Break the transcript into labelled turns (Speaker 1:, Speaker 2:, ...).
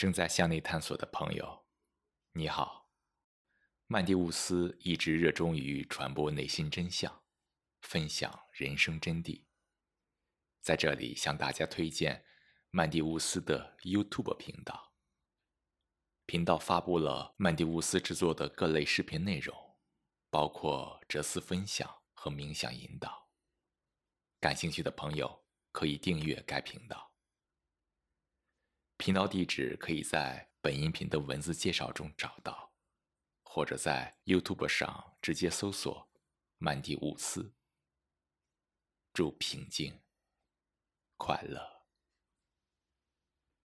Speaker 1: 正在向内探索的朋友，你好。曼蒂乌斯一直热衷于传播内心真相，分享人生真谛。在这里向大家推荐曼蒂乌斯的 YouTube 频道。频道发布了曼蒂乌斯制作的各类视频内容，包括哲思分享和冥想引导。感兴趣的朋友可以订阅该频道。频道地址可以在本音频的文字介绍中找到，或者在 YouTube 上直接搜索“曼蒂乌斯”。祝平静、快乐。